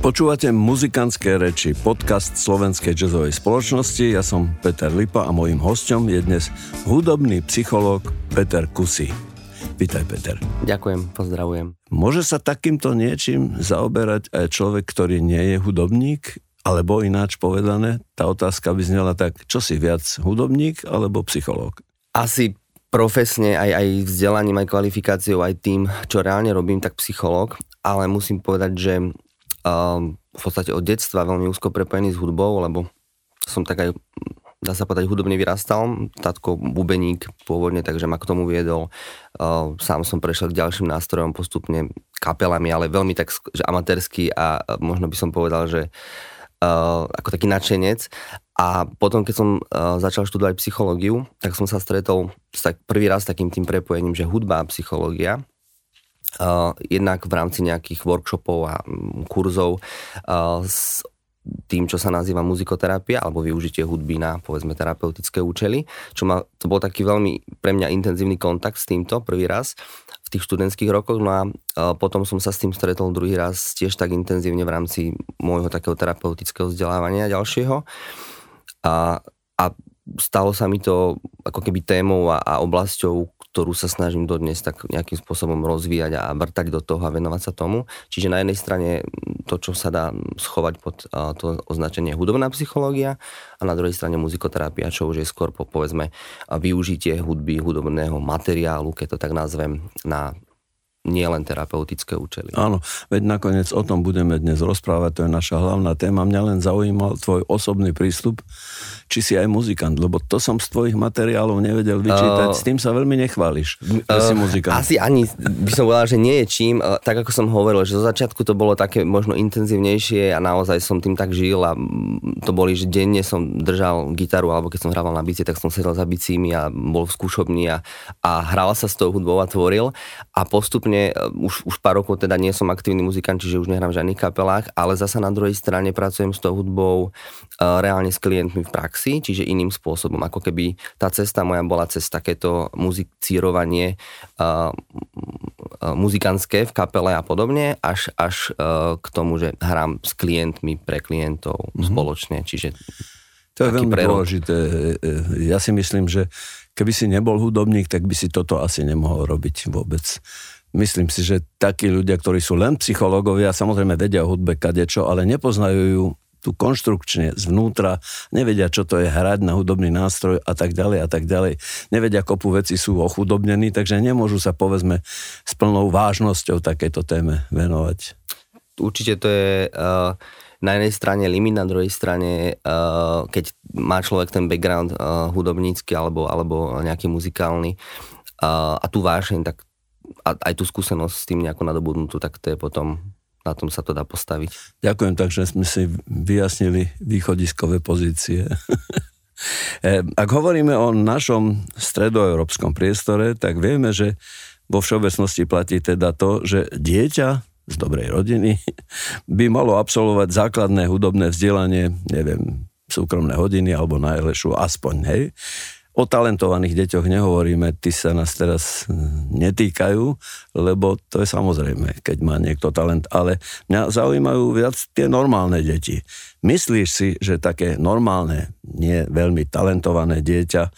Počúvate muzikantské reči, podcast Slovenskej jazzovej spoločnosti. Ja som Peter Lipa a môjim hostom je dnes hudobný psychológ Peter Kusy. Vítaj, Peter. Ďakujem, pozdravujem. Môže sa takýmto niečím zaoberať aj človek, ktorý nie je hudobník? Alebo ináč povedané, tá otázka by znela tak, čo si viac, hudobník alebo psychológ? Asi profesne, aj, aj vzdelaním, aj kvalifikáciou, aj tým, čo reálne robím, tak psychológ, ale musím povedať, že um, v podstate od detstva veľmi úzko prepojený s hudbou, lebo som tak aj, dá sa povedať, hudobne vyrastal. Tátko bubeník pôvodne, takže ma k tomu viedol. Uh, sám som prešiel k ďalším nástrojom postupne kapelami, ale veľmi tak že amatérsky a možno by som povedal, že uh, ako taký nadšenec. A potom, keď som začal študovať psychológiu, tak som sa stretol prvý raz s takým tým prepojením, že hudba a psychológia jednak v rámci nejakých workshopov a um, kurzov uh, s tým, čo sa nazýva muzikoterapia alebo využitie hudby na povedzme terapeutické účely, čo ma, to bol taký veľmi pre mňa intenzívny kontakt s týmto prvý raz v tých študentských rokoch, no a uh, potom som sa s tým stretol druhý raz tiež tak intenzívne v rámci môjho takého terapeutického vzdelávania ďalšieho. A, a stalo sa mi to ako keby témou a, a oblasťou, ktorú sa snažím dodnes tak nejakým spôsobom rozvíjať a vrtať do toho a venovať sa tomu. Čiže na jednej strane to, čo sa dá schovať pod to označenie hudobná psychológia a na druhej strane muzikoterapia, čo už je skôr po, povedzme využitie hudby, hudobného materiálu, keď to tak nazvem, na nie len terapeutické účely. Áno, veď nakoniec o tom budeme dnes rozprávať, to je naša hlavná téma. Mňa len zaujímal tvoj osobný prístup, či si aj muzikant, lebo to som z tvojich materiálov nevedel vyčítať, uh, s tým sa veľmi nechváliš, uh, že si muzikant. Asi ani by som povedal, že nie je čím, tak ako som hovoril, že zo začiatku to bolo také možno intenzívnejšie a naozaj som tým tak žil a to boli, že denne som držal gitaru alebo keď som hrával na bicie, tak som sedel za bicími a bol v skúšobni a, a hral sa s tou hudbou a tvoril a postupne postupne, e, už, už pár rokov teda nie som aktívny muzikant, čiže už nehrám v žiadnych kapelách, ale zasa na druhej strane pracujem s tou hudbou uh, reálne s klientmi v praxi, čiže iným spôsobom. Ako keby tá cesta moja bola cez takéto muzicírovanie uh, uh, muzikantské v kapele a podobne, až, až uh, k tomu, že hrám s klientmi pre klientov mm-hmm. spoločne, čiže to je veľmi prerod. dôležité. Ja si myslím, že keby si nebol hudobník, tak by si toto asi nemohol robiť vôbec. Myslím si, že takí ľudia, ktorí sú len psychológovia, samozrejme vedia o hudbe kadečo, ale nepoznajú ju tu konštrukčne zvnútra, nevedia, čo to je hrať na hudobný nástroj a tak ďalej a tak ďalej. Nevedia, kopu veci sú ochudobnení, takže nemôžu sa povedzme s plnou vážnosťou takéto téme venovať. Určite to je uh, na jednej strane limit, na druhej strane, uh, keď má človek ten background uh, hudobnícky alebo, alebo nejaký muzikálny uh, a tú vášeň, tak a aj tú skúsenosť s tým nejako nadobudnutú, tak to je potom na tom sa to dá postaviť. Ďakujem, takže sme si vyjasnili východiskové pozície. E, ak hovoríme o našom stredoeurópskom priestore, tak vieme, že vo všeobecnosti platí teda to, že dieťa z dobrej rodiny by malo absolvovať základné hudobné vzdelanie, neviem, súkromné hodiny alebo najlepšiu aspoň, hej. O talentovaných deťoch nehovoríme, ty sa nás teraz hm, netýkajú, lebo to je samozrejme, keď má niekto talent, ale mňa zaujímajú viac tie normálne deti. Myslíš si, že také normálne, nie veľmi talentované dieťa eh,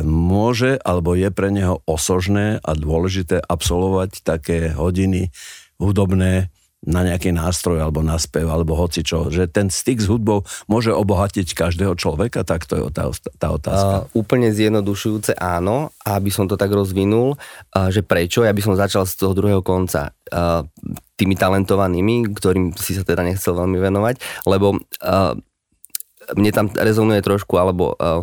môže alebo je pre neho osožné a dôležité absolvovať také hodiny hudobné, na nejaký nástroj alebo na spev alebo hoci čo, že ten styk s hudbou môže obohatiť každého človeka, tak to je tá, tá otázka. Uh, úplne zjednodušujúce áno, aby som to tak rozvinul, uh, že prečo, ja by som začal z toho druhého konca. Uh, tými talentovanými, ktorým si sa teda nechcel veľmi venovať, lebo uh, mne tam rezonuje trošku, alebo uh,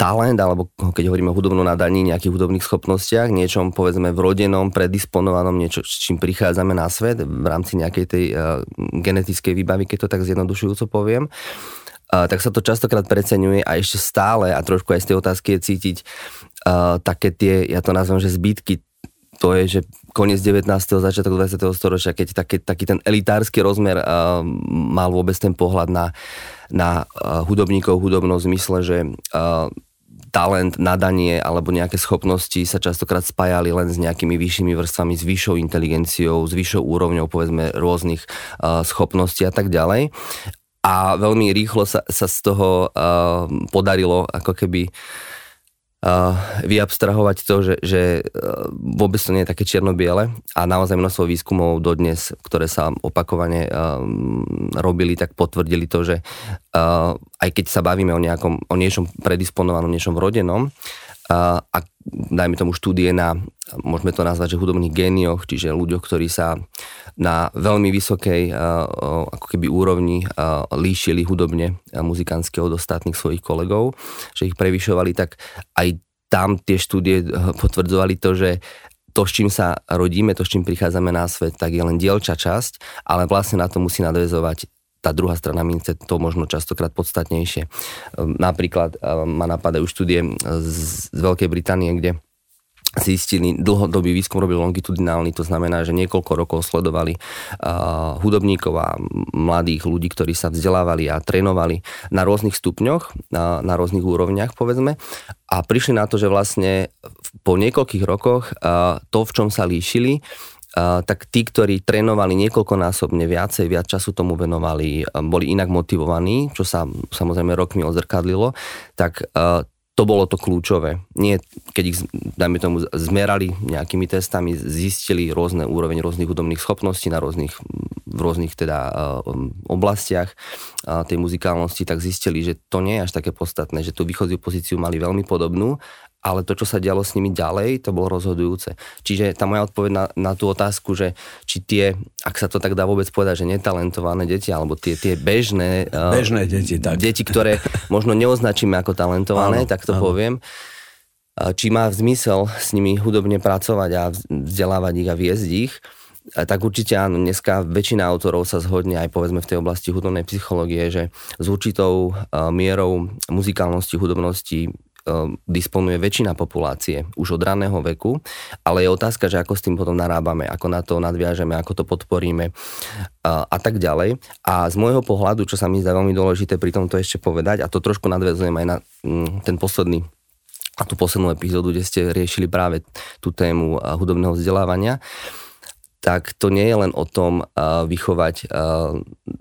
talent, alebo keď hovoríme o hudobnom nadaní, nejakých hudobných schopnostiach, niečom povedzme vrodenom, predisponovanom, niečo, s čím prichádzame na svet v rámci nejakej tej uh, genetickej výbavy, keď to tak zjednodušujúco poviem. uh, tak sa to častokrát preceňuje a ešte stále, a trošku aj z tej otázky je cítiť uh, také tie, ja to nazvem, že zbytky to je, že koniec 19. začiatok 20. storočia, keď taký, taký ten elitársky rozmer uh, mal vôbec ten pohľad na, na uh, hudobníkov, hudobnom zmysle, že uh, talent, nadanie alebo nejaké schopnosti sa častokrát spájali len s nejakými vyššími vrstvami, s vyššou inteligenciou, s vyššou úrovňou povedzme rôznych uh, schopností a tak ďalej. A veľmi rýchlo sa, sa z toho uh, podarilo ako keby vyabstrahovať to, že, že e, vôbec to nie je také čierno-biele. A naozaj množstvo výskumov dodnes, ktoré sa opakovane um, robili, tak potvrdili to, že uh, aj keď sa bavíme o, nejakom, o niečom predisponovanom, niečom vrodenom, uh, a dajme tomu štúdie na, môžeme to nazvať, že hudobných génioch, čiže ľuďoch, ktorí sa na veľmi vysokej ako keby úrovni líšili hudobne muzikánsky od ostatných svojich kolegov, že ich prevyšovali, tak aj tam tie štúdie eh, potvrdzovali to, že to, s čím sa rodíme, to, s čím prichádzame na svet, tak je len dielča časť, ale vlastne na to musí nadvezovať tá druhá strana mince, to možno častokrát podstatnejšie. Ehm, napríklad ehm, ma napadajú štúdie z Veľkej Británie, kde zistili, dlhodobý výskum robil longitudinálny, to znamená, že niekoľko rokov sledovali uh, hudobníkov a mladých ľudí, ktorí sa vzdelávali a trénovali na rôznych stupňoch, uh, na rôznych úrovniach, povedzme, a prišli na to, že vlastne po niekoľkých rokoch uh, to, v čom sa líšili, tak tí, ktorí trénovali niekoľkonásobne viacej, viac času tomu venovali, boli inak motivovaní, čo sa samozrejme rokmi odzrkadlilo, tak to bolo to kľúčové. Nie, keď ich, dajme tomu, zmerali nejakými testami, zistili rôzne úroveň rôznych hudobných schopností na rôznych, v rôznych teda uh, oblastiach tej muzikálnosti, tak zistili, že to nie je až také podstatné, že tú východziu pozíciu mali veľmi podobnú ale to, čo sa dialo s nimi ďalej, to bolo rozhodujúce. Čiže tá moja odpoveď na, na tú otázku, že či tie, ak sa to tak dá vôbec povedať, že netalentované deti, alebo tie, tie bežné, bežné deti, tak. deti, ktoré možno neoznačíme ako talentované, áno, tak to áno. poviem, či má zmysel s nimi hudobne pracovať a vzdelávať ich a viesť ich, tak určite áno, dneska väčšina autorov sa zhodne aj povedzme v tej oblasti hudobnej psychológie, že s určitou mierou muzikálnosti, hudobnosti disponuje väčšina populácie už od raného veku, ale je otázka, že ako s tým potom narábame, ako na to nadviažeme, ako to podporíme a, a tak ďalej. A z môjho pohľadu, čo sa mi zdá veľmi dôležité pri tomto ešte povedať, a to trošku nadvezujem aj na mm, ten posledný a tú poslednú epizódu, kde ste riešili práve tú tému hudobného vzdelávania, tak to nie je len o tom uh, vychovať uh,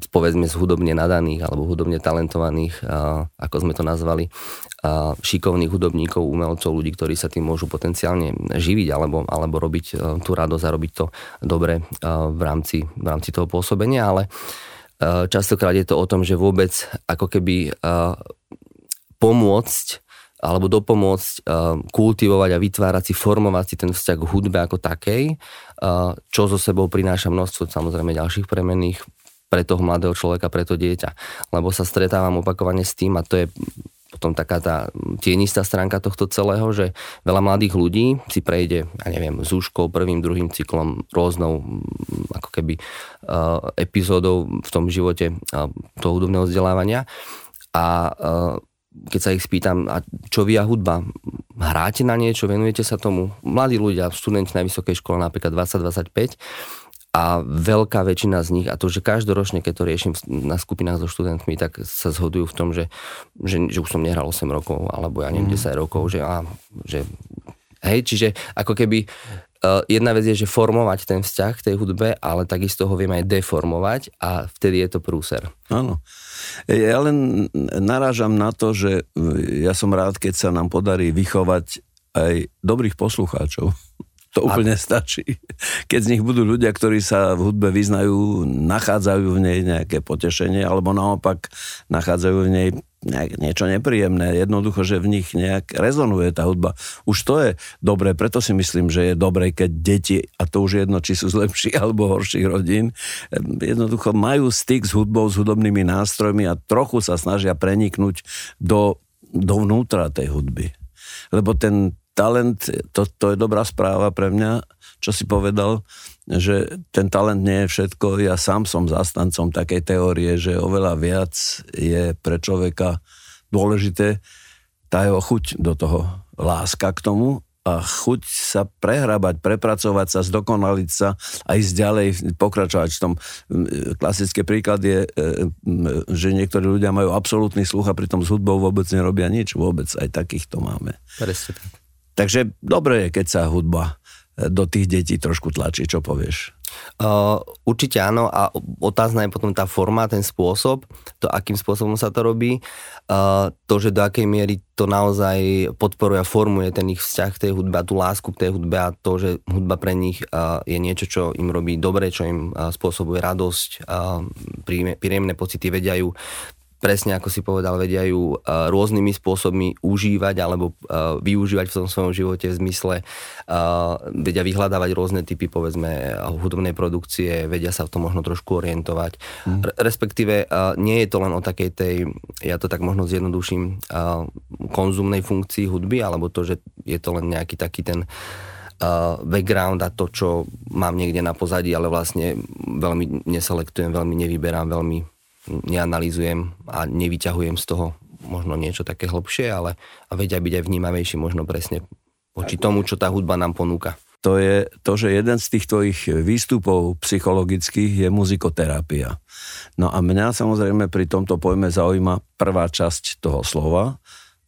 povedzme z hudobne nadaných alebo hudobne talentovaných, uh, ako sme to nazvali, uh, šikovných hudobníkov, umelcov, ľudí, ktorí sa tým môžu potenciálne živiť alebo, alebo robiť uh, tú radosť a robiť to dobre uh, v, rámci, v rámci toho pôsobenia, ale uh, častokrát je to o tom, že vôbec ako keby uh, pomôcť alebo dopomôcť uh, kultivovať a vytvárať si, formovať si ten vzťah k hudbe ako takej, uh, čo so sebou prináša množstvo samozrejme ďalších premenných pre toho mladého človeka, pre to dieťa. Lebo sa stretávam opakovane s tým a to je potom taká tá tienistá stránka tohto celého, že veľa mladých ľudí si prejde, ja neviem, zúškou, prvým, druhým cyklom, rôznou ako keby uh, epizódou v tom živote toho hudobného vzdelávania a keď sa ich spýtam, a čo vy a hudba? Hráte na niečo, venujete sa tomu? Mladí ľudia, študenti na vysokej škole, napríklad 20-25, a veľká väčšina z nich, a to, že každoročne, keď to riešim na skupinách so študentmi, tak sa zhodujú v tom, že, že, že už som nehral 8 rokov, alebo ja neviem, mm. 10 rokov, že, a, že hej, čiže ako keby uh, jedna vec je, že formovať ten vzťah k tej hudbe, ale takisto ho vieme aj deformovať a vtedy je to prúser. Áno. Ja len narážam na to, že ja som rád, keď sa nám podarí vychovať aj dobrých poslucháčov. To úplne a... stačí. Keď z nich budú ľudia, ktorí sa v hudbe vyznajú, nachádzajú v nej nejaké potešenie, alebo naopak nachádzajú v nej nejak, niečo nepríjemné, jednoducho, že v nich nejak rezonuje tá hudba. Už to je dobré, preto si myslím, že je dobré, keď deti, a to už je jedno, či sú z lepších alebo horších rodín, jednoducho majú styk s hudbou, s hudobnými nástrojmi a trochu sa snažia preniknúť do, dovnútra tej hudby. Lebo ten talent, to, to je dobrá správa pre mňa, čo si povedal, že ten talent nie je všetko. Ja sám som zastancom takej teórie, že oveľa viac je pre človeka dôležité tá jeho chuť do toho, láska k tomu a chuť sa prehrabať, prepracovať sa, zdokonaliť sa a ísť ďalej, pokračovať v tom. Klasický príklad je, e, že niektorí ľudia majú absolútny sluch a pritom s hudbou vôbec nerobia nič. Vôbec aj takýchto máme. Presne tak. Takže dobre je, keď sa hudba do tých detí trošku tlačí, čo povieš? Uh, určite áno. A otázna je potom tá forma, ten spôsob, to akým spôsobom sa to robí, uh, to, že do akej miery to naozaj podporuje a formuje ten ich vzťah k tej hudbe a tú lásku k tej hudbe a to, že hudba pre nich uh, je niečo, čo im robí dobre, čo im uh, spôsobuje radosť, uh, príjemné pocity, vedia ju presne ako si povedal, vedia ju uh, rôznymi spôsobmi užívať alebo uh, využívať v tom svojom živote v zmysle, uh, vedia vyhľadávať rôzne typy povedzme hudobnej produkcie, vedia sa v tom možno trošku orientovať. Mm. Respektíve nie je to len o takej tej, ja to tak možno zjednoduším, konzumnej funkcii hudby, alebo to, že je to len nejaký taký ten background a to, čo mám niekde na pozadí, ale vlastne veľmi neselektujem, veľmi nevyberám, veľmi neanalýzujem a nevyťahujem z toho možno niečo také hlbšie, ale a vedia byť aj vnímavejší možno presne voči tomu, čo tá hudba nám ponúka. To je to, že jeden z tých tvojich výstupov psychologických je muzikoterapia. No a mňa samozrejme pri tomto pojme zaujíma prvá časť toho slova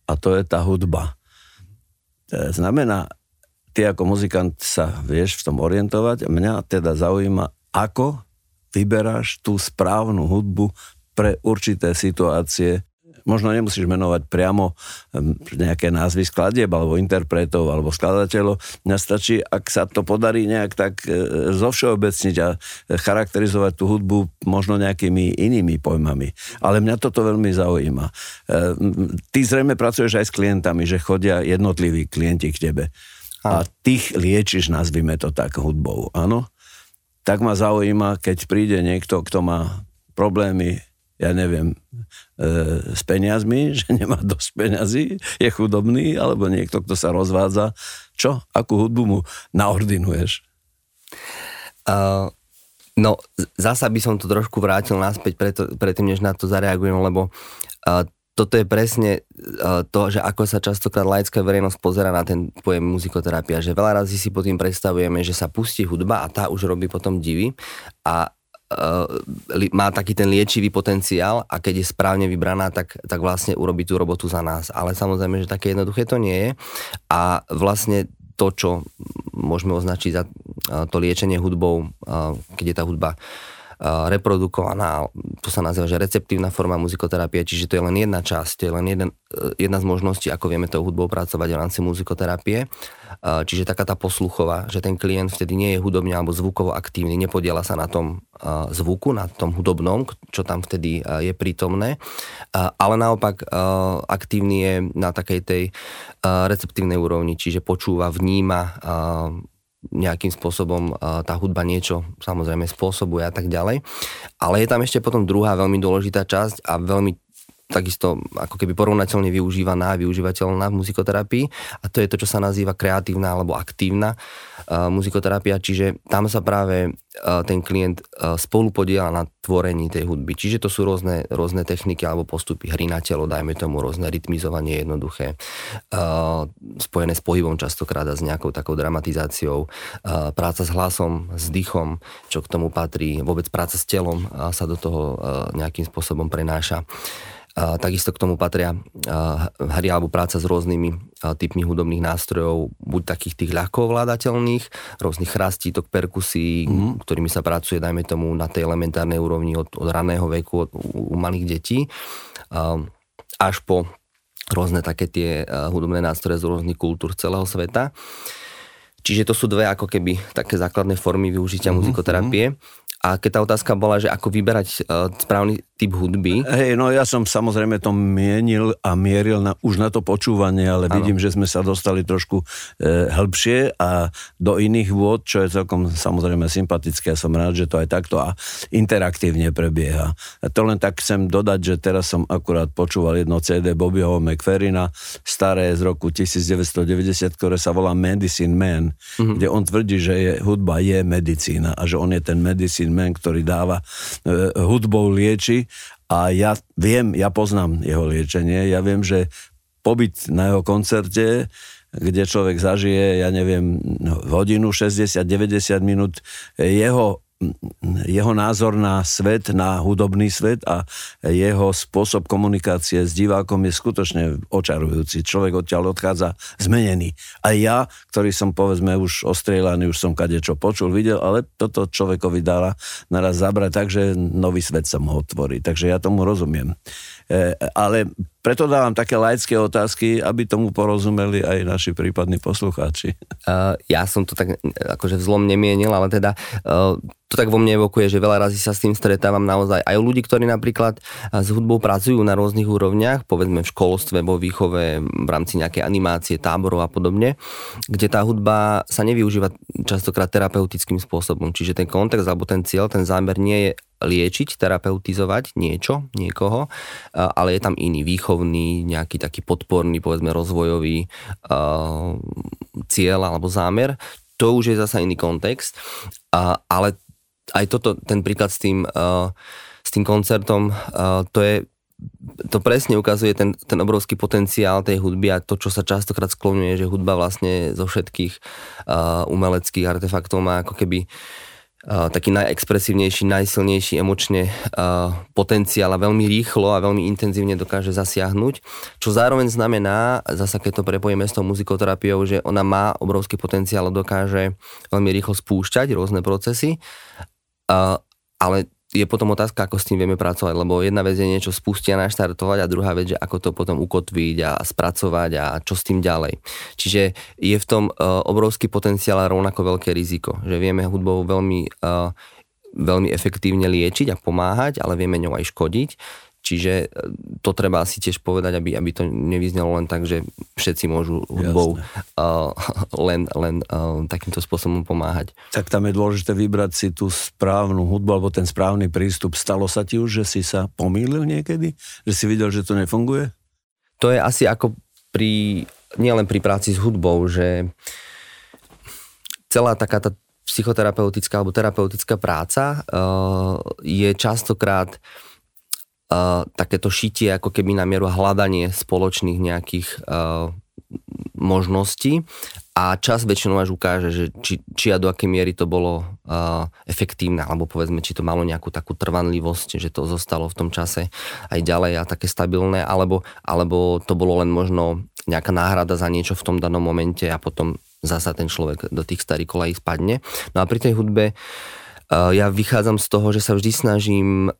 a to je tá hudba. To znamená, ty ako muzikant sa vieš v tom orientovať. Mňa teda zaujíma, ako vyberáš tú správnu hudbu pre určité situácie. Možno nemusíš menovať priamo nejaké názvy skladieb alebo interpretov alebo skladateľov. Mňa stačí, ak sa to podarí nejak tak e, zovšeobecniť a charakterizovať tú hudbu možno nejakými inými pojmami. Ale mňa toto veľmi zaujíma. E, ty zrejme pracuješ aj s klientami, že chodia jednotliví klienti k tebe. A tých liečiš, nazvime to tak, hudbou, áno? Tak ma zaujíma, keď príde niekto, kto má problémy, ja neviem, e, s peniazmi, že nemá dosť peňazí, je chudobný, alebo niekto, kto sa rozvádza. Čo? Akú hudbu mu naordinuješ? Uh, no, zasa by som to trošku vrátil naspäť preto, predtým, než na to zareagujem, lebo uh, toto je presne uh, to, že ako sa častokrát laická verejnosť pozera na ten pojem muzikoterapia, že veľa razy si pod tým predstavujeme, že sa pustí hudba a tá už robí potom divy a uh, má taký ten liečivý potenciál a keď je správne vybraná, tak, tak vlastne urobí tú robotu za nás. Ale samozrejme, že také jednoduché to nie je a vlastne to, čo môžeme označiť za uh, to liečenie hudbou, keď je tá hudba reprodukovaná, to sa nazýva, že receptívna forma muzikoterapie, čiže to je len jedna časť, je len jeden, e, jedna z možností, ako vieme tou hudbou pracovať v rámci muzikoterapie. Čiže taká tá posluchová, že ten klient vtedy nie je hudobne alebo zvukovo aktívny, nepodiela sa na tom zvuku, na tom hudobnom, čo tam vtedy je prítomné, ale naopak aktívny je na takej tej receptívnej úrovni, čiže počúva, vníma, nejakým spôsobom tá hudba niečo samozrejme spôsobuje a tak ďalej. Ale je tam ešte potom druhá veľmi dôležitá časť a veľmi takisto ako keby porovnateľne využívaná a využívateľná v muzikoterapii a to je to, čo sa nazýva kreatívna alebo aktívna uh, muzikoterapia, čiže tam sa práve uh, ten klient uh, spolu podiela na tvorení tej hudby. Čiže to sú rôzne, rôzne techniky alebo postupy hry na telo, dajme tomu rôzne rytmizovanie jednoduché, spojené s pohybom častokrát a s nejakou takou dramatizáciou, práca s hlasom, s dýchom, čo k tomu patrí, vôbec práca s telom sa do toho nejakým spôsobom prenáša. A takisto k tomu patria hry alebo práca s rôznymi typmi hudobných nástrojov, buď takých tých ľahko ovládateľných, rôznych chrastítok, perkusí, mm. ktorými sa pracuje, dajme tomu, na tej elementárnej úrovni od, od raného veku, od, u, u malých detí, až po rôzne také tie hudobné nástroje z rôznych kultúr celého sveta. Čiže to sú dve ako keby také základné formy využitia mm-hmm. muzikoterapie. A keď tá otázka bola, že ako vyberať správny typ hudby. Hej, no ja som samozrejme to mienil a mieril na, už na to počúvanie, ale ano. vidím, že sme sa dostali trošku e, hĺbšie a do iných vôd, čo je celkom samozrejme sympatické. Som rád, že to aj takto a interaktívne prebieha. A to len tak chcem dodať, že teraz som akurát počúval jedno CD Bobbyho McFerrina, staré z roku 1990, ktoré sa volá Medicine Man, mm-hmm. kde on tvrdí, že je, hudba je medicína a že on je ten Medicine Man, ktorý dáva e, hudbou lieči a ja viem, ja poznám jeho liečenie, ja viem, že pobyt na jeho koncerte, kde človek zažije, ja neviem, hodinu, 60-90 minút jeho jeho názor na svet, na hudobný svet a jeho spôsob komunikácie s divákom je skutočne očarujúci. Človek odtiaľ odchádza zmenený. A ja, ktorý som povedzme už ostrieľaný, už som kade čo počul, videl, ale toto človekovi dáva naraz zabrať tak, že nový svet sa mu otvorí. Takže ja tomu rozumiem. E, ale preto dávam také laické otázky, aby tomu porozumeli aj naši prípadní poslucháči. Uh, ja som to tak akože vzlom nemienil, ale teda uh, to tak vo mne evokuje, že veľa razy sa s tým stretávam naozaj aj ľudí, ktorí napríklad s hudbou pracujú na rôznych úrovniach, povedzme v školstve, vo výchove, v rámci nejakej animácie, táborov a podobne, kde tá hudba sa nevyužíva častokrát terapeutickým spôsobom. Čiže ten kontext alebo ten cieľ, ten zámer nie je liečiť, terapeutizovať niečo, niekoho, ale je tam iný výchovný, nejaký taký podporný, povedzme rozvojový uh, cieľ alebo zámer. To už je zasa iný kontext, uh, ale aj toto, ten príklad s tým, uh, s tým koncertom, uh, to je to presne ukazuje ten, ten obrovský potenciál tej hudby a to, čo sa častokrát skloňuje, že hudba vlastne zo všetkých uh, umeleckých artefaktov má ako keby uh, taký najexpresívnejší, najsilnejší emočne potenciál a veľmi rýchlo a veľmi intenzívne dokáže zasiahnuť, čo zároveň znamená, zasa keď to prepojíme s tou muzikoterapiou, že ona má obrovský potenciál a dokáže veľmi rýchlo spúšťať rôzne procesy, ale je potom otázka, ako s tým vieme pracovať, lebo jedna vec je niečo spustiť a naštartovať a druhá vec, že ako to potom ukotviť a spracovať a čo s tým ďalej. Čiže je v tom uh, obrovský potenciál a rovnako veľké riziko, že vieme hudbou veľmi, uh, veľmi efektívne liečiť a pomáhať, ale vieme ňou aj škodiť. Čiže e, to treba asi tiež povedať, aby, aby to nevyznelo len tak, že všetci môžu hudbou uh, len, len uh, takýmto spôsobom pomáhať. Tak tam je dôležité vybrať si tú správnu hudbu alebo ten správny prístup. Stalo sa ti už, že si sa pomýlil niekedy? Že si videl, že to nefunguje? To je asi ako pri, nielen pri práci s hudbou, že celá taká tá psychoterapeutická alebo terapeutická práca uh, je častokrát uh, takéto šitie ako keby na mieru hľadanie spoločných nejakých uh, možností a čas väčšinou až ukáže, že či, či a do akej miery to bolo uh, efektívne, alebo povedzme, či to malo nejakú takú trvanlivosť, že to zostalo v tom čase aj ďalej a také stabilné, alebo, alebo to bolo len možno nejaká náhrada za niečo v tom danom momente a potom zasa ten človek do tých starých kolají spadne. No a pri tej hudbe uh, ja vychádzam z toho, že sa vždy snažím eh,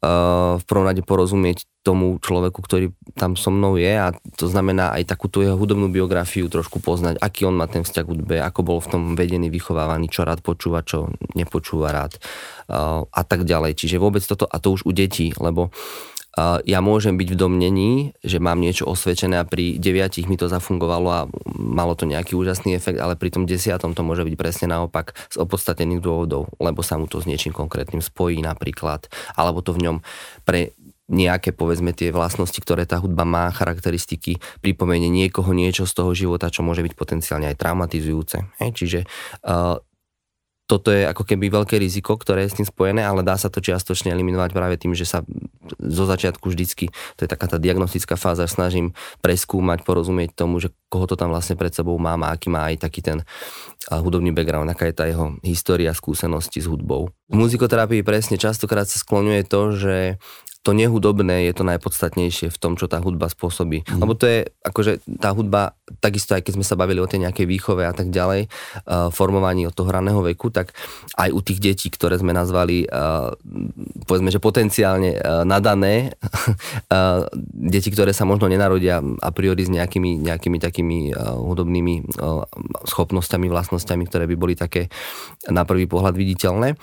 v prvom rade porozumieť tomu človeku, ktorý tam so mnou je a to znamená aj takú tú jeho hudobnú biografiu trošku poznať, aký on má ten vzťah k hudbe, ako bol v tom vedený, vychovávaný, čo rád počúva, čo nepočúva rád eh, a tak ďalej. Čiže vôbec toto, a to už u detí, lebo ja môžem byť v domnení, že mám niečo osvedčené a pri deviatich mi to zafungovalo a malo to nejaký úžasný efekt, ale pri tom desiatom to môže byť presne naopak z opodstatených dôvodov, lebo sa mu to s niečím konkrétnym spojí napríklad, alebo to v ňom pre nejaké, povedzme, tie vlastnosti, ktoré tá hudba má, charakteristiky, pripomenie niekoho niečo z toho života, čo môže byť potenciálne aj traumatizujúce. Hej? Čiže uh, toto je ako keby veľké riziko, ktoré je s tým spojené, ale dá sa to čiastočne eliminovať práve tým, že sa zo začiatku vždycky, to je taká tá diagnostická fáza, snažím preskúmať, porozumieť tomu, že koho to tam vlastne pred sebou má a aký má aj taký ten hudobný background, aká je tá jeho história, skúsenosti s hudbou. V muzikoterapii presne častokrát sa skloňuje to, že to nehudobné je to najpodstatnejšie v tom, čo tá hudba spôsobí. Mm. Lebo to je, akože tá hudba, takisto aj keď sme sa bavili o tej nejakej výchove a tak ďalej, uh, formovaní od toho raného veku, tak aj u tých detí, ktoré sme nazvali, uh, povedzme, že potenciálne uh, nadané, uh, deti, ktoré sa možno nenarodia a priori s nejakými, nejakými takými uh, hudobnými uh, schopnosťami, vlastnosťami, ktoré by boli také na prvý pohľad viditeľné,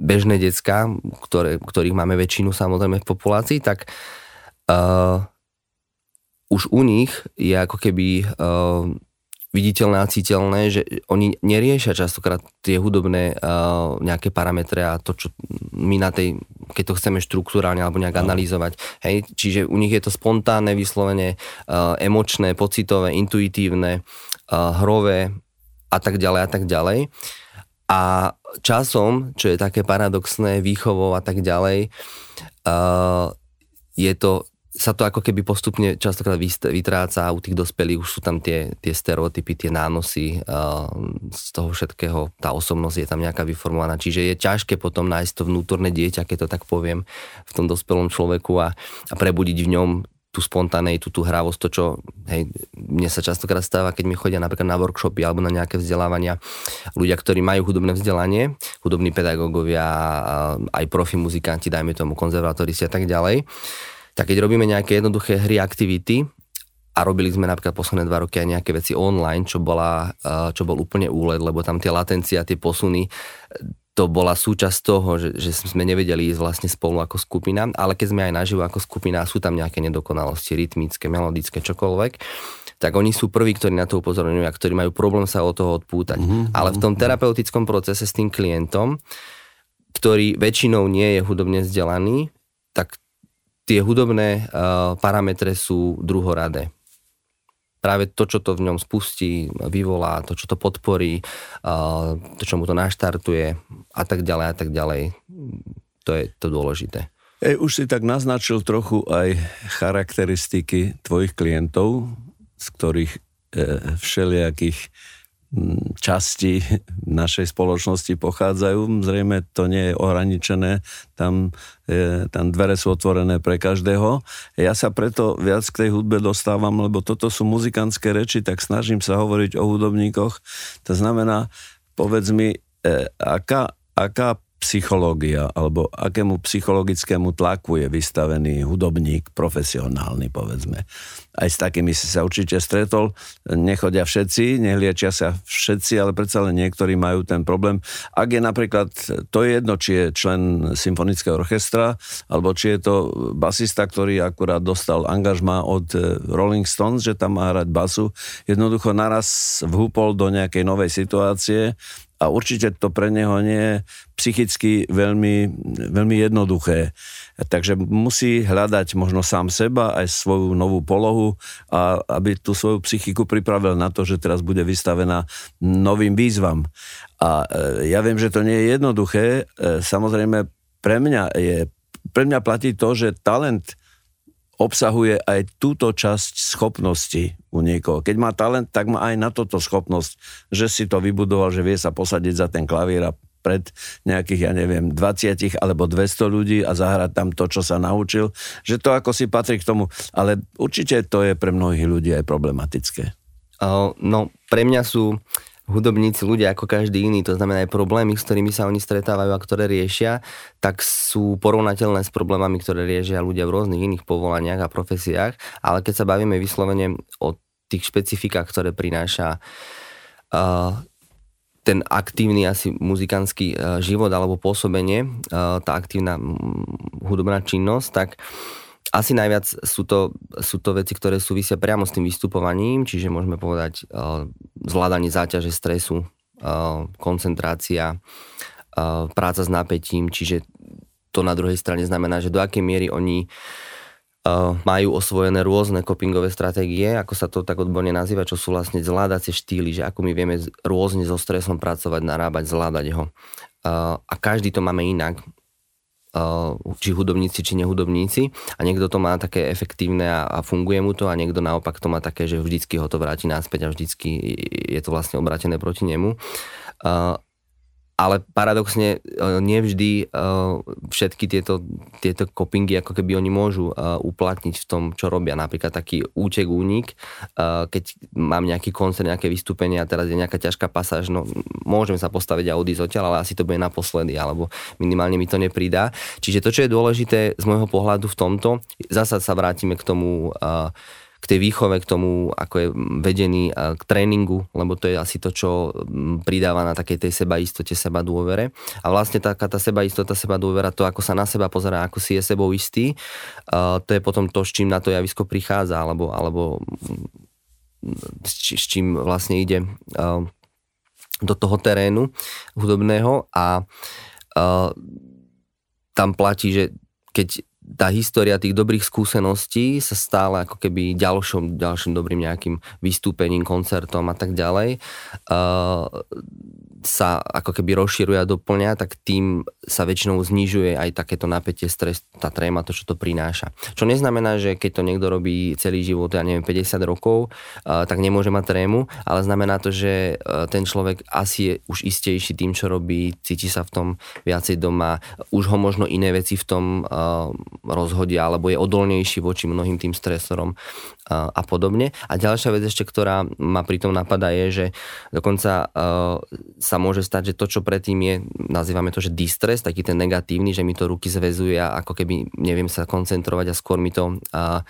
bežné decka, ktoré, ktorých máme väčšinu samozrejme, v populácii, tak uh, už u nich je ako keby uh, viditeľné a citeľné, že oni neriešia častokrát tie hudobné uh, nejaké parametre a to, čo my na tej, keď to chceme štruktúrálne alebo nejak no. analyzovať. Hej? Čiže u nich je to spontánne, vyslovene uh, emočné, pocitové, intuitívne, uh, hrové a tak ďalej a tak ďalej. A časom, čo je také paradoxné, výchovou a tak ďalej, uh, je to sa to ako keby postupne častokrát vytráca a u tých dospelých už sú tam tie, tie stereotypy, tie nánosy z toho všetkého, tá osobnosť je tam nejaká vyformovaná, čiže je ťažké potom nájsť to vnútorné dieťa, keď to tak poviem, v tom dospelom človeku a, a prebudiť v ňom tú spontánej, tú, hravosť, to čo hej, mne sa častokrát stáva, keď mi chodia napríklad na workshopy alebo na nejaké vzdelávania ľudia, ktorí majú hudobné vzdelanie, hudobní pedagógovia, aj profi muzikanti, dajme tomu konzervatóristi a tak ďalej, tak keď robíme nejaké jednoduché hry, aktivity, a robili sme napríklad posledné dva roky aj nejaké veci online, čo, bola, čo bol úplne úled, lebo tam tie latencia, tie posuny, to bola súčasť toho, že, že sme nevedeli ísť vlastne spolu ako skupina, ale keď sme aj naživo ako skupina, sú tam nejaké nedokonalosti, rytmické, melodické, čokoľvek, tak oni sú prví, ktorí na to upozorňujú a ktorí majú problém sa od toho odpútať. Mm-hmm. Ale v tom terapeutickom procese s tým klientom, ktorý väčšinou nie je hudobne vzdelaný, tak tie hudobné uh, parametre sú druhoradé. Práve to, čo to v ňom spustí, vyvolá, to, čo to podporí, to, čo mu to naštartuje a tak ďalej a tak ďalej, to je to dôležité. Ej, už si tak naznačil trochu aj charakteristiky tvojich klientov, z ktorých e, všelijakých časti našej spoločnosti pochádzajú. Zrejme to nie je ohraničené, tam, je, tam dvere sú otvorené pre každého. Ja sa preto viac k tej hudbe dostávam, lebo toto sú muzikantské reči, tak snažím sa hovoriť o hudobníkoch. To znamená, povedz mi, e, aká, aká psychológia alebo akému psychologickému tlaku je vystavený hudobník, profesionálny povedzme. Aj s takými si sa určite stretol, nechodia všetci, nehliečia sa všetci, ale predsa len niektorí majú ten problém. Ak je napríklad, to je jedno, či je člen symfonického orchestra, alebo či je to basista, ktorý akurát dostal angažma od eh, Rolling Stones, že tam má hrať basu, jednoducho naraz vhúpol do nejakej novej situácie a určite to pre neho nie je psychicky veľmi, veľmi jednoduché. Takže musí hľadať možno sám seba, aj svoju novú polohu, a aby tú svoju psychiku pripravil na to, že teraz bude vystavená novým výzvam. A e, ja viem, že to nie je jednoduché. E, samozrejme, pre mňa, je, pre mňa platí to, že talent obsahuje aj túto časť schopnosti u niekoho. Keď má talent, tak má aj na toto schopnosť, že si to vybudoval, že vie sa posadiť za ten klavír a pred nejakých, ja neviem, 20 alebo 200 ľudí a zahrať tam to, čo sa naučil, že to ako si patrí k tomu, ale určite to je pre mnohých ľudí aj problematické. no, pre mňa sú hudobníci ľudia ako každý iný, to znamená aj problémy, s ktorými sa oni stretávajú a ktoré riešia, tak sú porovnateľné s problémami, ktoré riešia ľudia v rôznych iných povolaniach a profesiách, ale keď sa bavíme vyslovene o tých špecifikách, ktoré prináša uh, ten aktívny asi muzikantský uh, život alebo pôsobenie, uh, tá aktívna hudobná činnosť, tak asi najviac sú to, sú to veci, ktoré súvisia priamo s tým vystupovaním, čiže môžeme povedať uh, zvládanie záťaže stresu, uh, koncentrácia, uh, práca s napätím, čiže to na druhej strane znamená, že do akej miery oni uh, majú osvojené rôzne copingové stratégie, ako sa to tak odborne nazýva, čo sú vlastne zvládacie štýly, že ako my vieme rôzne so stresom pracovať, narábať, zvládať ho. Uh, a každý to máme inak či hudobníci, či nehudobníci. A niekto to má také efektívne a, a funguje mu to a niekto naopak to má také, že vždycky ho to vráti naspäť a vždycky je to vlastne obratené proti nemu ale paradoxne e, nevždy e, všetky tieto, tieto kopingy ako keby oni môžu e, uplatniť v tom, čo robia. Napríklad taký útek, únik, keď mám nejaký koncert, nejaké vystúpenie a teraz je nejaká ťažká pasáž, no môžem sa postaviť a odísť odtiaľ, ale asi to bude naposledy, alebo minimálne mi to nepridá. Čiže to, čo je dôležité z môjho pohľadu v tomto, zasa sa vrátime k tomu k tej výchove, k tomu, ako je vedený k tréningu, lebo to je asi to, čo pridáva na takej tej sebaistote, seba dôvere. A vlastne taká tá sebaistota, seba dôvera, to, ako sa na seba pozerá, ako si je sebou istý, to je potom to, s čím na to javisko prichádza, alebo, alebo s, s čím vlastne ide do toho terénu hudobného a tam platí, že keď tá história tých dobrých skúseností sa stále ako keby ďalšom, ďalším dobrým nejakým vystúpením, koncertom a tak ďalej. Uh, sa ako keby rozširuje a doplňa, tak tým sa väčšinou znižuje aj takéto napätie, stres, tá tréma, to, čo to prináša. Čo neznamená, že keď to niekto robí celý život, ja neviem, 50 rokov, uh, tak nemôže mať trému, ale znamená to, že uh, ten človek asi je už istejší tým, čo robí, cíti sa v tom viacej doma, už ho možno iné veci v tom uh, rozhodia, alebo je odolnejší voči mnohým tým stresorom uh, a podobne. A ďalšia vec ešte, ktorá ma pri tom napadá, je, že dokonca uh, sa môže stať, že to, čo predtým je, nazývame to, že distress, taký ten negatívny, že mi to ruky zväzuje a ako keby neviem sa koncentrovať a skôr mi to uh,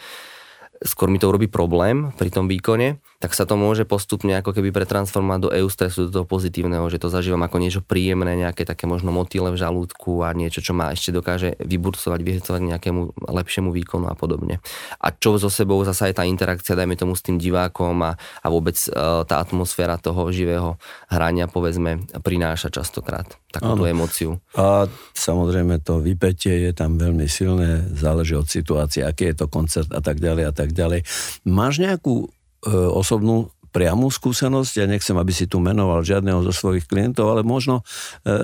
skôr mi to urobí problém pri tom výkone, tak sa to môže postupne ako keby pretransformovať do eustresu, do toho pozitívneho, že to zažívam ako niečo príjemné, nejaké také možno motýle v žalúdku a niečo, čo ma ešte dokáže vyburcovať, vyhecovať nejakému lepšiemu výkonu a podobne. A čo so sebou zasa je tá interakcia, dajme tomu s tým divákom a, a vôbec uh, tá atmosféra toho živého hrania, povedzme, prináša častokrát takúto emóciu. A samozrejme to vypetie je tam veľmi silné, záleží od situácie, aký je to koncert a tak ďalej a tak ďalej. Máš nejakú e, osobnú priamú skúsenosť, ja nechcem, aby si tu menoval žiadneho zo svojich klientov, ale možno e,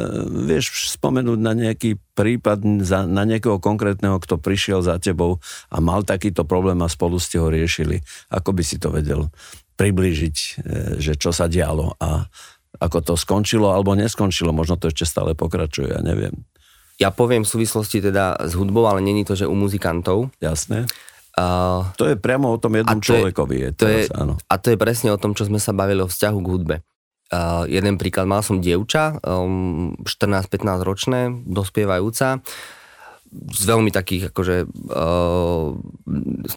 vieš spomenúť na nejaký prípad, za, na niekoho konkrétneho, kto prišiel za tebou a mal takýto problém a spolu ste ho riešili. Ako by si to vedel priblížiť, e, že čo sa dialo a ako to skončilo alebo neskončilo, možno to ešte stále pokračuje, ja neviem. Ja poviem v súvislosti teda s hudbou, ale není to, že u muzikantov. Jasné. Uh, to je priamo o tom jednom človekovi. Je to teraz, je, áno. A to je presne o tom, čo sme sa bavili o vzťahu k hudbe. Uh, jeden príklad, mal som dievča, um, 14-15 ročné, dospievajúca, z veľmi takých akože uh,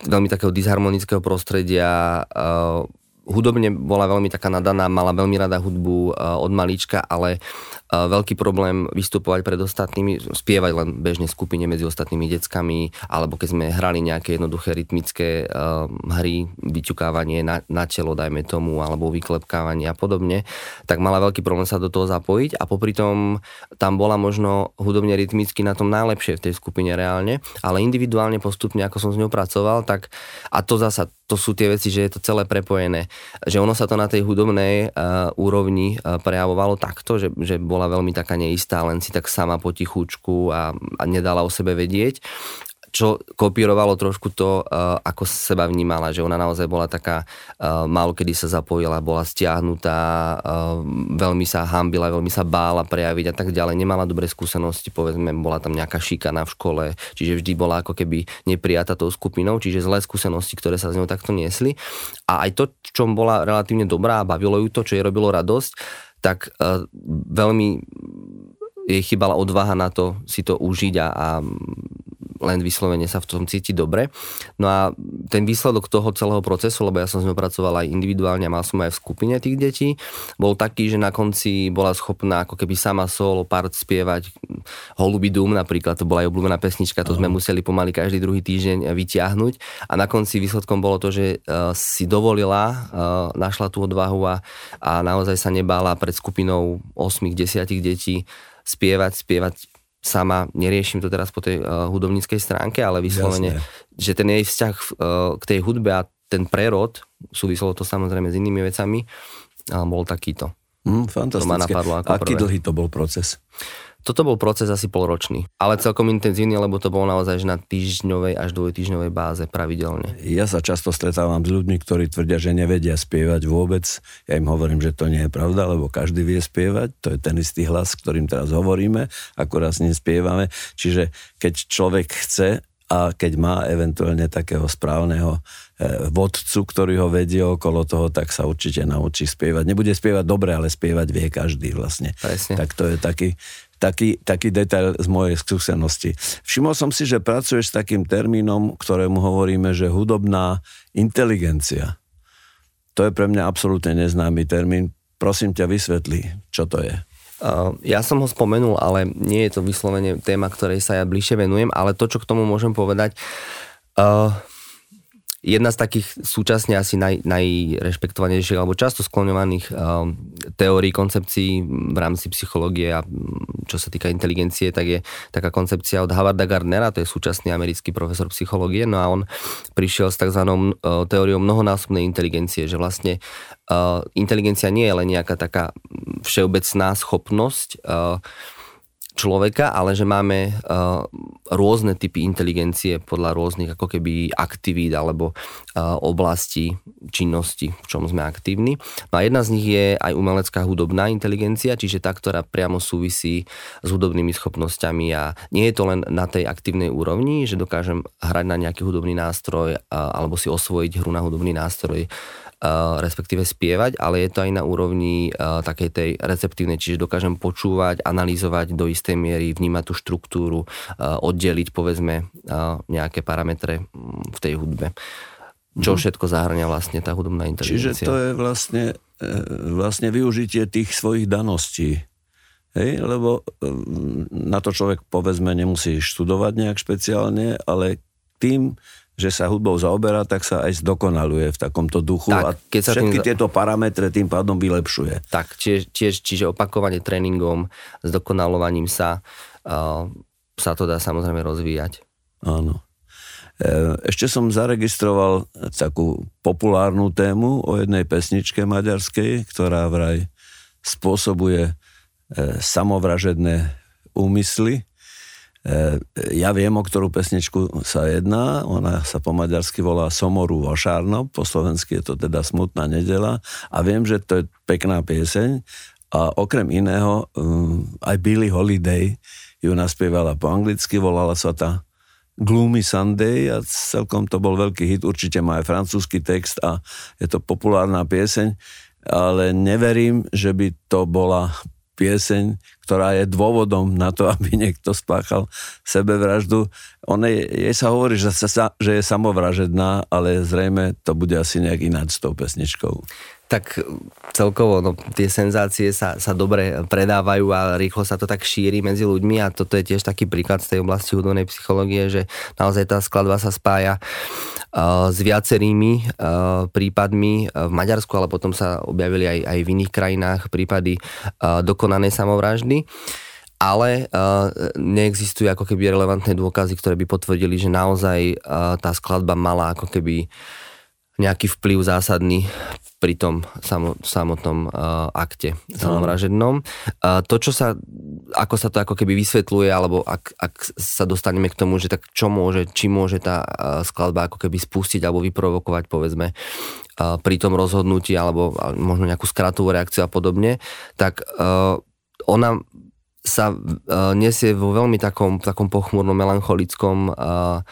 veľmi takého disharmonického prostredia, uh, hudobne bola veľmi taká nadaná, mala veľmi rada hudbu uh, od malička, ale veľký problém vystupovať pred ostatnými, spievať len bežne skupine medzi ostatnými deckami, alebo keď sme hrali nejaké jednoduché rytmické uh, hry, vyťukávanie na, na čelo, dajme tomu, alebo vyklepkávanie a podobne, tak mala veľký problém sa do toho zapojiť a popri tom tam bola možno hudobne rytmicky na tom najlepšie v tej skupine reálne, ale individuálne postupne, ako som s ňou pracoval, tak a to zasa, to sú tie veci, že je to celé prepojené že ono sa to na tej hudobnej uh, úrovni uh, prejavovalo takto, že, že bola veľmi taká neistá, len si tak sama potichúčku a, a nedala o sebe vedieť čo kopírovalo trošku to, uh, ako seba vnímala, že ona naozaj bola taká, uh, málo kedy sa zapojila, bola stiahnutá, uh, veľmi sa hambila, veľmi sa bála prejaviť a tak ďalej. Nemala dobré skúsenosti, povedzme, bola tam nejaká šikana v škole, čiže vždy bola ako keby neprijata tou skupinou, čiže zlé skúsenosti, ktoré sa z ňou takto niesli. A aj to, čo bola relatívne dobrá a bavilo ju to, čo jej robilo radosť, tak uh, veľmi jej chýbala odvaha na to si to užiť a, a len vyslovene sa v tom cíti dobre. No a ten výsledok toho celého procesu, lebo ja som s ňou pracoval aj individuálne a mal som aj v skupine tých detí, bol taký, že na konci bola schopná ako keby sama solo part spievať Holuby dům napríklad, to bola aj obľúbená pesnička, to sme museli pomaly každý druhý týždeň vyťahnuť a na konci výsledkom bolo to, že uh, si dovolila, uh, našla tú odvahu a, a naozaj sa nebála pred skupinou 8-10 detí spievať, spievať sama, neriešim to teraz po tej uh, hudobníckej stránke, ale vyslovene, Jasne. že ten jej vzťah uh, k tej hudbe a ten prerod, súviselo to samozrejme s inými vecami, uh, bol takýto. Mm, fantastické. To ma napadlo ako Aký prvé. dlhý to bol proces? Toto bol proces asi polročný, ale celkom intenzívny, lebo to bolo naozaj na týždňovej až dvojtýždňovej báze pravidelne. Ja sa často stretávam s ľuďmi, ktorí tvrdia, že nevedia spievať vôbec. Ja im hovorím, že to nie je pravda, lebo každý vie spievať. To je ten istý hlas, ktorým teraz hovoríme, akurát s ním spievame. Čiže keď človek chce a keď má eventuálne takého správneho vodcu, ktorý ho vedie okolo toho, tak sa určite naučí spievať. Nebude spievať dobre, ale spievať vie každý vlastne. Presne. Tak to je taký taký, taký detail z mojej skúsenosti. Všimol som si, že pracuješ s takým termínom, ktorému hovoríme, že hudobná inteligencia. To je pre mňa absolútne neznámy termín. Prosím ťa, vysvetli, čo to je. Uh, ja som ho spomenul, ale nie je to vyslovene téma, ktorej sa ja bližšie venujem, ale to, čo k tomu môžem povedať, uh, jedna z takých súčasne asi naj, najrešpektovanejších alebo často skloňovaných uh, teórií, koncepcií v rámci psychológie a čo sa týka inteligencie, tak je taká koncepcia od Havarda Gardnera, to je súčasný americký profesor psychológie, no a on prišiel s tzv. Uh, teóriou mnohonásobnej inteligencie, že vlastne uh, inteligencia nie je len nejaká taká všeobecná schopnosť uh, človeka, ale že máme uh, rôzne typy inteligencie podľa rôznych ako keby aktivít alebo uh, oblastí činnosti, v čom sme aktívni. No a jedna z nich je aj umelecká hudobná inteligencia, čiže tá, ktorá priamo súvisí s hudobnými schopnosťami a nie je to len na tej aktívnej úrovni, že dokážem hrať na nejaký hudobný nástroj uh, alebo si osvojiť hru na hudobný nástroj respektíve spievať, ale je to aj na úrovni uh, takej tej receptívnej, čiže dokážem počúvať, analyzovať do istej miery, vnímať tú štruktúru, uh, oddeliť povedzme nejaké parametre mm, v tej hudbe. Čo mm. všetko zahrania vlastne tá hudobná inteligencia. Čiže to je vlastne, vlastne využitie tých svojich daností. Hej, lebo na to človek povedzme nemusí študovať nejak špeciálne, ale tým, že sa hudbou zaoberá, tak sa aj zdokonaluje v takomto duchu tak, a keď sa všetky tým... tieto parametre tým pádom vylepšuje. Tak, tiež, tiež, čiže opakovanie tréningom, zdokonalovaním sa, uh, sa to dá samozrejme rozvíjať. Áno. E, ešte som zaregistroval takú populárnu tému o jednej pesničke maďarskej, ktorá vraj spôsobuje e, samovražedné úmysly ja viem, o ktorú pesničku sa jedná. Ona sa po maďarsky volá Somoru Vošárno, po slovensky je to teda Smutná nedela. A viem, že to je pekná pieseň. A okrem iného, um, aj Billy Holiday ju naspievala po anglicky, volala sa tá Gloomy Sunday a celkom to bol veľký hit, určite má aj francúzsky text a je to populárna pieseň, ale neverím, že by to bola pieseň, ktorá je dôvodom na to, aby niekto spáchal sebevraždu. On je, jej sa hovorí, že, sa, že je samovražedná, ale zrejme to bude asi nejak ináč s tou pesničkou tak celkovo no, tie senzácie sa, sa dobre predávajú a rýchlo sa to tak šíri medzi ľuďmi a toto je tiež taký príklad z tej oblasti hudobnej psychológie, že naozaj tá skladba sa spája uh, s viacerými uh, prípadmi v Maďarsku, ale potom sa objavili aj, aj v iných krajinách prípady uh, dokonanej samovraždy. Ale uh, neexistujú ako keby relevantné dôkazy, ktoré by potvrdili, že naozaj uh, tá skladba mala ako keby nejaký vplyv zásadný pri tom samotnom uh, akte samovražednom. Uh, to, čo sa, ako sa to ako keby vysvetľuje, alebo ak, ak sa dostaneme k tomu, že tak čo môže, či môže tá uh, skladba ako keby spustiť alebo vyprovokovať, povedzme, uh, pri tom rozhodnutí, alebo uh, možno nejakú skratovú reakciu a podobne, tak uh, ona sa uh, nesie vo veľmi takom, takom pochmurnom, melancholickom uh,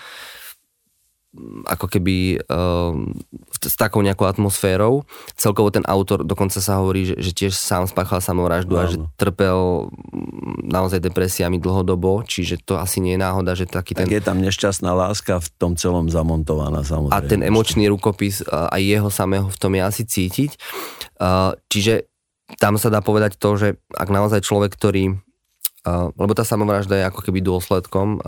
ako keby uh, s takou nejakou atmosférou. Celkovo ten autor dokonca sa hovorí, že, že tiež sám spáchal samovraždu a že trpel mm, naozaj depresiami dlhodobo, čiže to asi nie je náhoda, že taký tak ten... je tam nešťastná láska v tom celom zamontovaná samozrejme. A ten emočný rukopis aj jeho samého v tom je asi cítiť. Uh, čiže tam sa dá povedať to, že ak naozaj človek, ktorý lebo tá samovražda je ako keby dôsledkom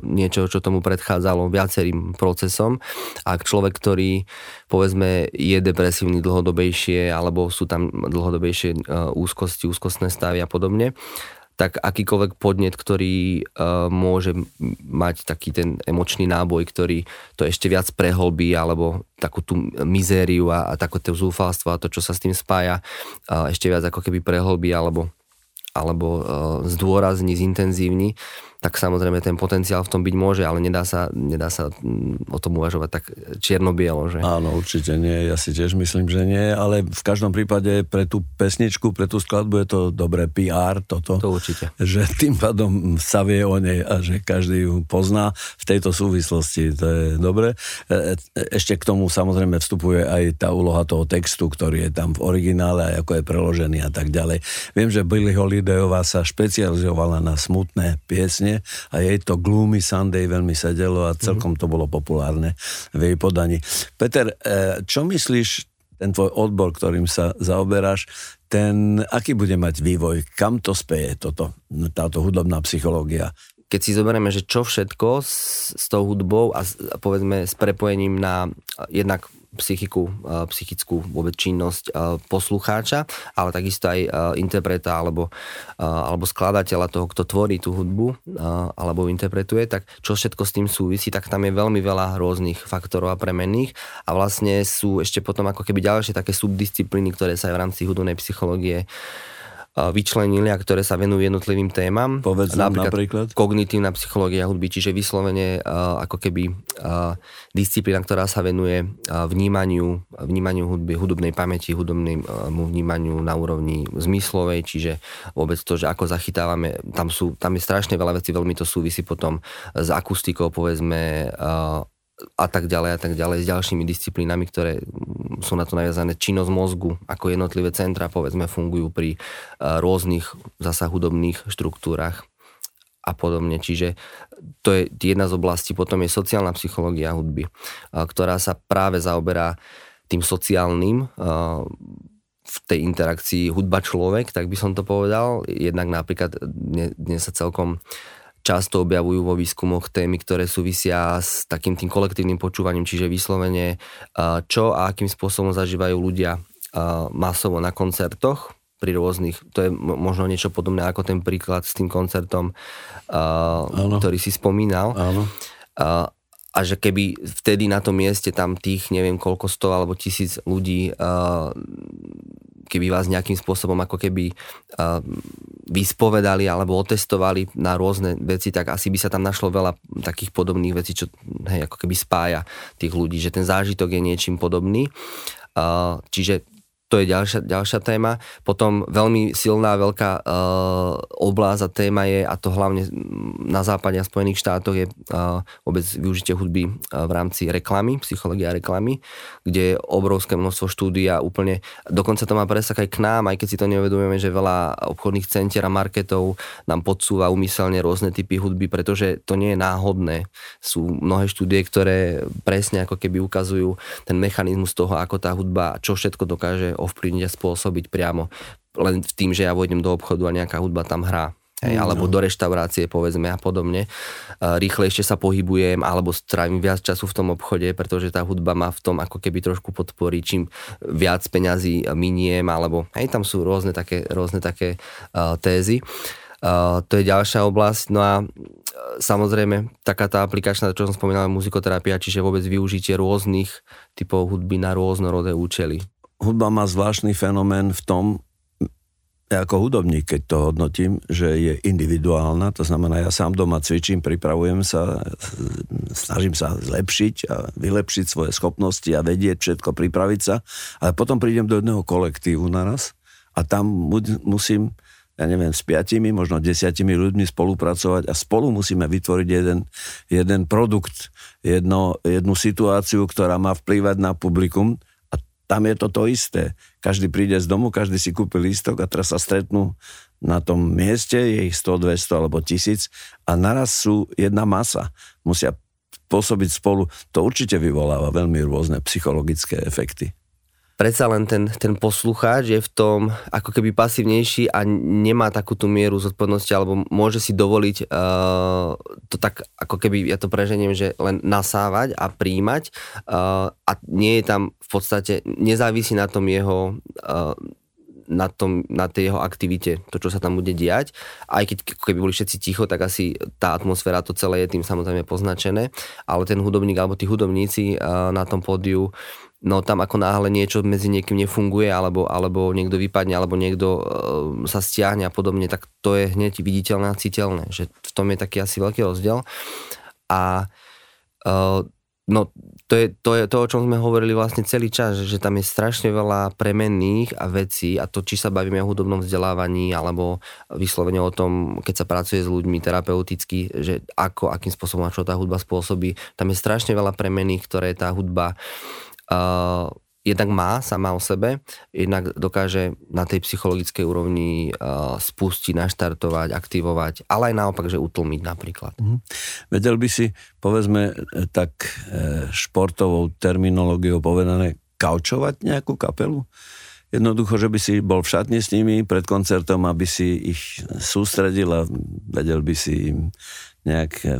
niečoho, čo tomu predchádzalo viacerým procesom. Ak človek, ktorý povedzme je depresívny dlhodobejšie, alebo sú tam dlhodobejšie úzkosti, úzkostné stavy a podobne, tak akýkoľvek podnet, ktorý uh, môže mať taký ten emočný náboj, ktorý to ešte viac prehlbí, alebo takú tú mizériu a, a také zúfalstvo a to, čo sa s tým spája, uh, ešte viac ako keby prehlbí, alebo alebo uh, zdôrazní, zintenzívni, tak samozrejme ten potenciál v tom byť môže, ale nedá sa, nedá sa mm, o tom uvažovať tak čierno-bielo. Že? Áno, určite nie, ja si tiež myslím, že nie, ale v každom prípade pre tú pesničku, pre tú skladbu je to dobré PR toto. To určite. Že tým pádom sa vie o nej a že každý ju pozná v tejto súvislosti, to je dobre. E, e, ešte k tomu samozrejme vstupuje aj tá úloha toho textu, ktorý je tam v originále a ako je preložený a tak ďalej. Viem, že Billy Holidayová sa špecializovala na smutné piesne a jej to Gloomy Sunday veľmi sedelo a celkom to bolo populárne v jej podaní. Peter, e, čo myslíš, ten tvoj odbor, ktorým sa zaoberáš, ten, aký bude mať vývoj, kam to speje toto, táto hudobná psychológia? Keď si zoberieme, že čo všetko s, s tou hudbou a, a povedzme s prepojením na jednak psychiku, psychickú vôbec činnosť poslucháča, ale takisto aj interpreta alebo, alebo skladateľa toho, kto tvorí tú hudbu alebo interpretuje, tak čo všetko s tým súvisí, tak tam je veľmi veľa rôznych faktorov a premenných a vlastne sú ešte potom ako keby ďalšie také subdisciplíny, ktoré sa aj v rámci hudobnej psychológie vyčlenili a ktoré sa venujú jednotlivým témam. Povedz napríklad, napríklad. Kognitívna psychológia hudby, čiže vyslovene ako keby disciplína, ktorá sa venuje vnímaniu, vnímaniu hudby, hudobnej pamäti, hudobnému vnímaniu na úrovni zmyslovej, čiže vôbec to, že ako zachytávame, tam, sú, tam je strašne veľa vecí, veľmi to súvisí potom s akustikou, povedzme, a tak ďalej a tak ďalej s ďalšími disciplínami, ktoré sú na to naviazané. Činnosť mozgu, ako jednotlivé centra, povedzme, fungujú pri rôznych zasa hudobných štruktúrach a podobne. Čiže to je jedna z oblastí. Potom je sociálna psychológia hudby, ktorá sa práve zaoberá tým sociálnym v tej interakcii hudba-človek, tak by som to povedal. Jednak napríklad dnes sa celkom často objavujú vo výskumoch témy, ktoré súvisia s takým tým kolektívnym počúvaním, čiže vyslovene čo a akým spôsobom zažívajú ľudia masovo na koncertoch pri rôznych, to je možno niečo podobné ako ten príklad s tým koncertom, ktorý si spomínal. Áno. A že keby vtedy na tom mieste tam tých neviem koľko sto alebo tisíc ľudí keby vás nejakým spôsobom ako keby uh, vyspovedali alebo otestovali na rôzne veci, tak asi by sa tam našlo veľa takých podobných vecí, čo hej, ako keby spája tých ľudí, že ten zážitok je niečím podobný. Uh, čiže to je ďalšia, ďalšia téma. Potom veľmi silná, veľká uh, oblasť téma je, a to hlavne na západe a Spojených štátoch, je uh, vôbec využitie hudby uh, v rámci reklamy, psychológia reklamy, kde je obrovské množstvo štúdí a úplne, dokonca to má presah aj k nám, aj keď si to neuvedomujeme, že veľa obchodných centier a marketov nám podsúva umyselne rôzne typy hudby, pretože to nie je náhodné. Sú mnohé štúdie, ktoré presne ako keby ukazujú ten mechanizmus toho, ako tá hudba, čo všetko dokáže ovplyvniť a spôsobiť priamo len v tým, že ja vojdem do obchodu a nejaká hudba tam hrá. Hej, mm, alebo no. do reštaurácie povedzme a podobne. Rýchlejšie sa pohybujem alebo strávim viac času v tom obchode, pretože tá hudba ma v tom ako keby trošku podporí, čím viac peňazí miniem, alebo hej, tam sú rôzne také, rôzne také uh, tézy. Uh, to je ďalšia oblasť. No a samozrejme, taká tá aplikačná, čo som spomínal, muzikoterapia, čiže vôbec využitie rôznych typov hudby na rôznorodé účely hudba má zvláštny fenomén v tom, ako hudobník, keď to hodnotím, že je individuálna, to znamená, ja sám doma cvičím, pripravujem sa, snažím sa zlepšiť a vylepšiť svoje schopnosti a vedieť všetko, pripraviť sa, ale potom prídem do jedného kolektívu naraz a tam musím, ja neviem, s piatimi, možno desiatimi ľuďmi spolupracovať a spolu musíme vytvoriť jeden, jeden produkt, jedno, jednu situáciu, ktorá má vplývať na publikum tam je to to isté. Každý príde z domu, každý si kúpi lístok a teraz sa stretnú na tom mieste, je ich 100, 200 alebo 1000 a naraz sú jedna masa. Musia pôsobiť spolu. To určite vyvoláva veľmi rôzne psychologické efekty predsa len ten, ten poslucháč je v tom ako keby pasívnejší a nemá takú tú mieru zodpovednosti alebo môže si dovoliť uh, to tak ako keby, ja to preženiem, že len nasávať a príjmať uh, a nie je tam v podstate, nezávisí na tom jeho uh, na, tom, na tej jeho aktivite, to, čo sa tam bude diať. Aj keď keby boli všetci ticho, tak asi tá atmosféra, to celé je tým samozrejme poznačené, ale ten hudobník alebo tí hudobníci uh, na tom pódiu no tam ako náhle niečo medzi niekým nefunguje, alebo, alebo niekto vypadne, alebo niekto uh, sa stiahne a podobne, tak to je hneď viditeľné a citeľné, že v tom je taký asi veľký rozdiel. A uh, no to je, to je to, o čom sme hovorili vlastne celý čas, že, že tam je strašne veľa premenných a vecí a to, či sa bavíme o hudobnom vzdelávaní alebo vyslovene o tom, keď sa pracuje s ľuďmi terapeuticky, že ako, akým spôsobom a čo tá hudba spôsobí, tam je strašne veľa premenných, ktoré tá hudba uh, jednak má sama o sebe, jednak dokáže na tej psychologickej úrovni uh, spustiť, naštartovať, aktivovať, ale aj naopak, že utlmiť napríklad. Mm-hmm. Vedel by si, povedzme, tak e, športovou terminológiou povedané, kaučovať nejakú kapelu? Jednoducho, že by si bol v šatni s nimi pred koncertom, aby si ich sústredil a vedel by si im nejak eh,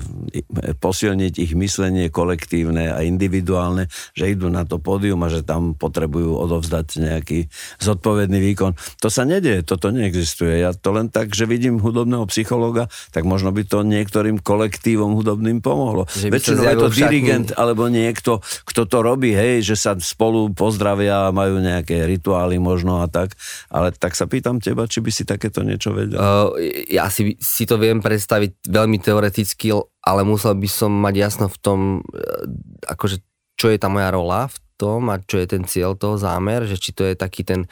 posilniť ich myslenie kolektívne a individuálne, že idú na to pódium a že tam potrebujú odovzdať nejaký zodpovedný výkon. To sa nedieje, toto neexistuje. Ja to len tak, že vidím hudobného psychológa, tak možno by to niektorým kolektívom hudobným pomohlo. Väčšinou je to dirigent alebo niekto, kto to robí, hej, že sa spolu pozdravia a majú nejaké rituály možno a tak. Ale tak sa pýtam teba, či by si takéto niečo vedel. Uh, ja si, si to viem predstaviť veľmi teoreticky teoreticky, ale musel by som mať jasno v tom, e, akože čo je tá moja rola v tom a čo je ten cieľ toho zámer, že či to je taký ten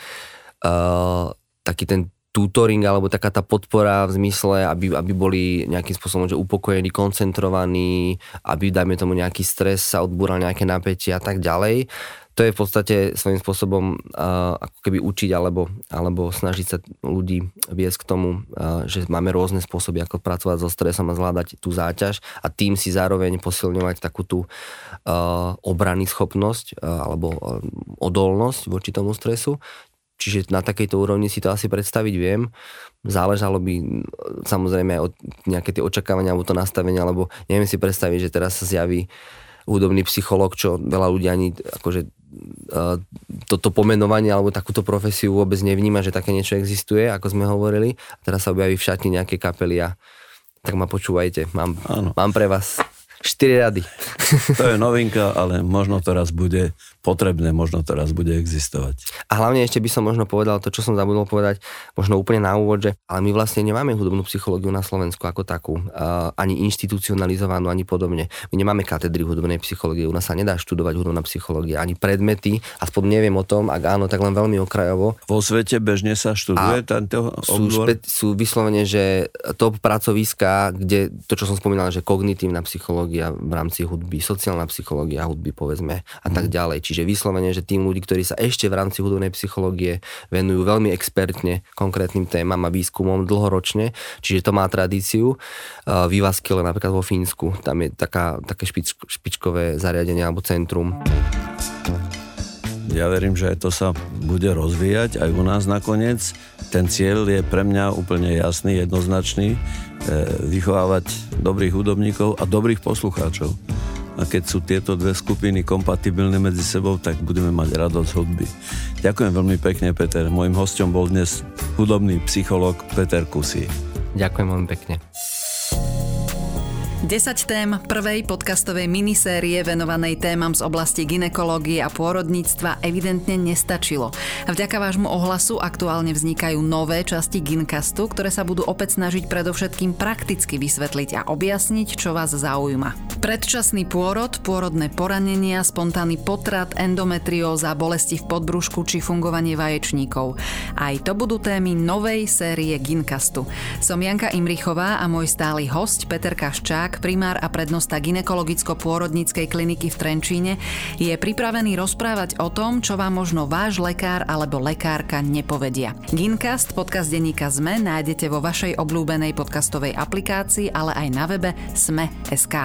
uh, taký ten tutoring alebo taká tá podpora v zmysle, aby, aby boli nejakým spôsobom že upokojení, koncentrovaní, aby dajme tomu nejaký stres sa odbúral nejaké napätie a tak ďalej to je v podstate svojím spôsobom uh, ako keby učiť alebo, alebo snažiť sa ľudí viesť k tomu, uh, že máme rôzne spôsoby, ako pracovať so stresom a zvládať tú záťaž a tým si zároveň posilňovať takú tú uh, obrany schopnosť uh, alebo uh, odolnosť voči tomu stresu. Čiže na takejto úrovni si to asi predstaviť viem. Záležalo by samozrejme od nejaké tie očakávania alebo to nastavenie, alebo neviem si predstaviť, že teraz sa zjaví hudobný psychológ, čo veľa ľudí ani akože toto pomenovanie alebo takúto profesiu vôbec nevníma, že také niečo existuje, ako sme hovorili. A teraz sa objaví v šatni nejaké kapely a tak ma počúvajte, mám, mám pre vás 4 rady. To je novinka, ale možno to raz bude potrebné, možno to raz bude existovať. A hlavne ešte by som možno povedal to, čo som zabudol povedať, možno úplne na úvod, že ale my vlastne nemáme hudobnú psychológiu na Slovensku ako takú, ani institucionalizovanú, ani podobne. My nemáme katedry hudobnej psychológie, u nás sa nedá študovať hudobná psychológia, ani predmety, aspoň neviem o tom, ak áno, tak len veľmi okrajovo. Vo svete bežne sa študuje tento sú, špe- sú vyslovene, že top pracoviska, kde to, čo som spomínal, že kognitívna psychológia, psychológia v rámci hudby, sociálna psychológia hudby povedzme a tak mhm. ďalej. Čiže vyslovene, že tým ľudí, ktorí sa ešte v rámci hudobnej psychológie venujú veľmi expertne konkrétnym témam a výskumom dlhoročne, čiže to má tradíciu. V Ivaskele napríklad vo Fínsku, tam je taká, také špič, špičkové zariadenie alebo centrum. Ja verím, že to sa bude rozvíjať aj u nás nakoniec. Ten cieľ je pre mňa úplne jasný, jednoznačný. E, vychovávať dobrých hudobníkov a dobrých poslucháčov. A keď sú tieto dve skupiny kompatibilné medzi sebou, tak budeme mať radosť hudby. Ďakujem veľmi pekne, Peter. Mojím hostom bol dnes hudobný psychológ Peter Kusí. Ďakujem veľmi pekne. 10 tém prvej podcastovej minisérie venovanej témam z oblasti ginekológie a pôrodníctva evidentne nestačilo. Vďaka vášmu ohlasu aktuálne vznikajú nové časti Gincastu, ktoré sa budú opäť snažiť predovšetkým prakticky vysvetliť a objasniť, čo vás zaujíma. Predčasný pôrod, pôrodné poranenia, spontánny potrat, endometrióza, bolesti v podbrušku či fungovanie vaječníkov. Aj to budú témy novej série Gincastu. Som Janka Imrichová a môj stály host Peter Kaščák Polák, primár a prednosta ginekologicko-pôrodníckej kliniky v Trenčíne, je pripravený rozprávať o tom, čo vám možno váš lekár alebo lekárka nepovedia. Gincast, podcast denníka ZME, nájdete vo vašej obľúbenej podcastovej aplikácii, ale aj na webe sme.sk.